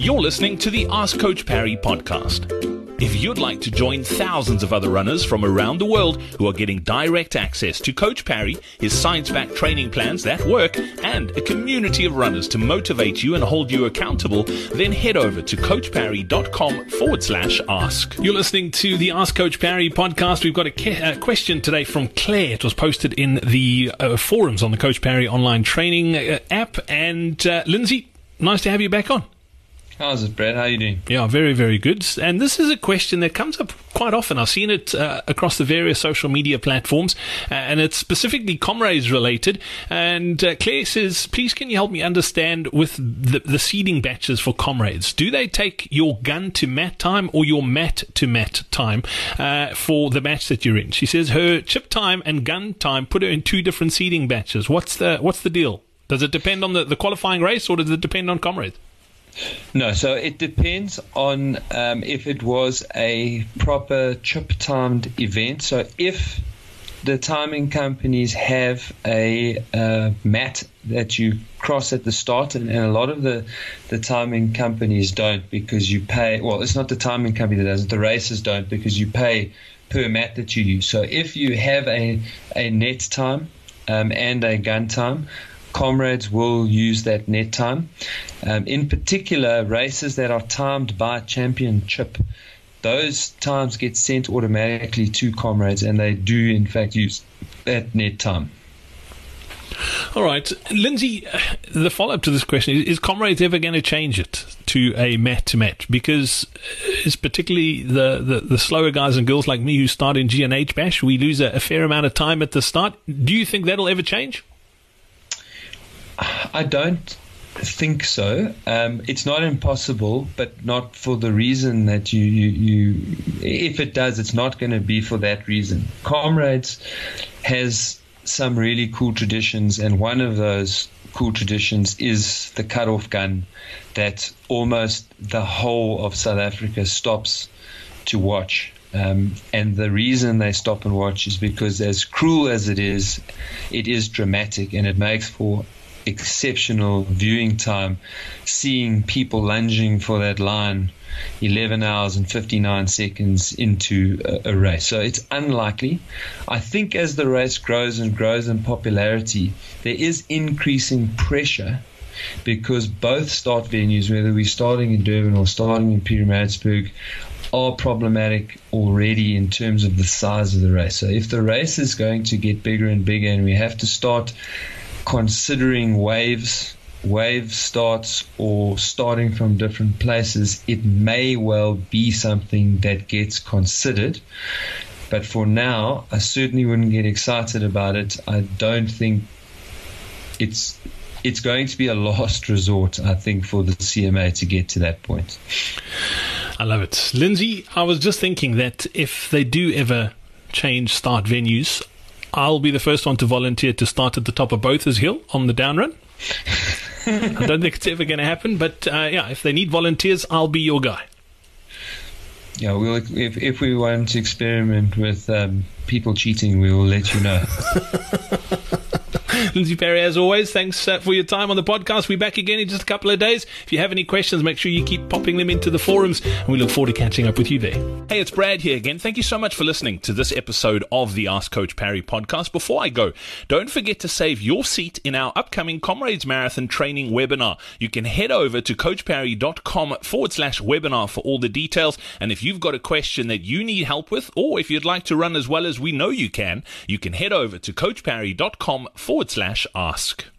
You're listening to the Ask Coach Parry podcast. If you'd like to join thousands of other runners from around the world who are getting direct access to Coach Parry, his science backed training plans that work, and a community of runners to motivate you and hold you accountable, then head over to coachparry.com forward slash ask. You're listening to the Ask Coach Parry podcast. We've got a, ke- a question today from Claire. It was posted in the uh, forums on the Coach Parry online training uh, app. And uh, Lindsay, nice to have you back on. How's it, Brad? How are you doing? Yeah, very, very good. And this is a question that comes up quite often. I've seen it uh, across the various social media platforms, uh, and it's specifically comrades related. And uh, Claire says, please can you help me understand with the, the seeding batches for comrades? Do they take your gun to mat time or your mat to mat time uh, for the batch that you're in? She says her chip time and gun time put her in two different seeding batches. What's the what's the deal? Does it depend on the, the qualifying race or does it depend on comrades? No, so it depends on um, if it was a proper chip timed event. So if the timing companies have a uh, mat that you cross at the start, and, and, a lot of the, the timing companies don't because you pay. Well, it's not the timing company that does it, the races don't because you pay per mat that you use. So if you have a, a net time um, and a gun time, comrades will use that net time. Um, in particular, races that are timed by Championchip, those times get sent automatically to comrades, and they do, in fact, use that net time. All right, Lindsay. The follow-up to this question is: Is Comrades ever going to change it to a mat to match? Because it's particularly the, the, the, slower guys and girls like me who start in G&H Batch. We lose a, a fair amount of time at the start. Do you think that'll ever change? I don't think so. Um, it's not impossible, but not for the reason that you, you, you if it does, it's not going to be for that reason. Comrades has some really cool traditions, and one of those cool traditions is the cut-off gun that almost the whole of South Africa stops to watch. Um, and the reason they stop and watch is because, as cruel as it is, it is dramatic and it makes for exceptional viewing time, seeing people lunging for that line 11 hours and 59 seconds into a, a, race. So it's unlikely. I think as the race grows and grows in popularity, there is increasing pressure because both start venues, whether we're starting in Durban or starting in Pietermaritzburg, are problematic already in terms of the size of the race. So if the race is going to get bigger and bigger and we have to start considering waves, wave starts, or starting from different places, it may well be something that gets considered. But for now, I certainly wouldn't get excited about it. I don't think it's it's going to be a last resort, I think, for the CMA to get to that point. I love it. Lindsay, I was just thinking that if they do ever change start venues, I'll be the first one to volunteer to start at the top of Botha's Hill on the down run. I don't think it's ever going to happen, but uh, yeah, if they need volunteers, I'll be your guy. Yeah, we'll, if if we want to experiment with um, people cheating, we will let you know. Lindsay Parry, as always, thanks uh, for your time on the podcast. We're back again in just a couple of days. If you have any questions, make sure you keep popping them into the forums, and we look forward to catching up with you there. Hey, it's Brad here again. Thank you so much for listening to this episode of the Ask Coach Parry podcast. Before I go, don't forget to save your seat in our upcoming Comrades Marathon training webinar. You can head over to coachparry.com forward slash webinar for all the details. And if you've got a question that you need help with, or if you'd like to run as well as we know you can, you can head over to coachparry.com forward slash ask.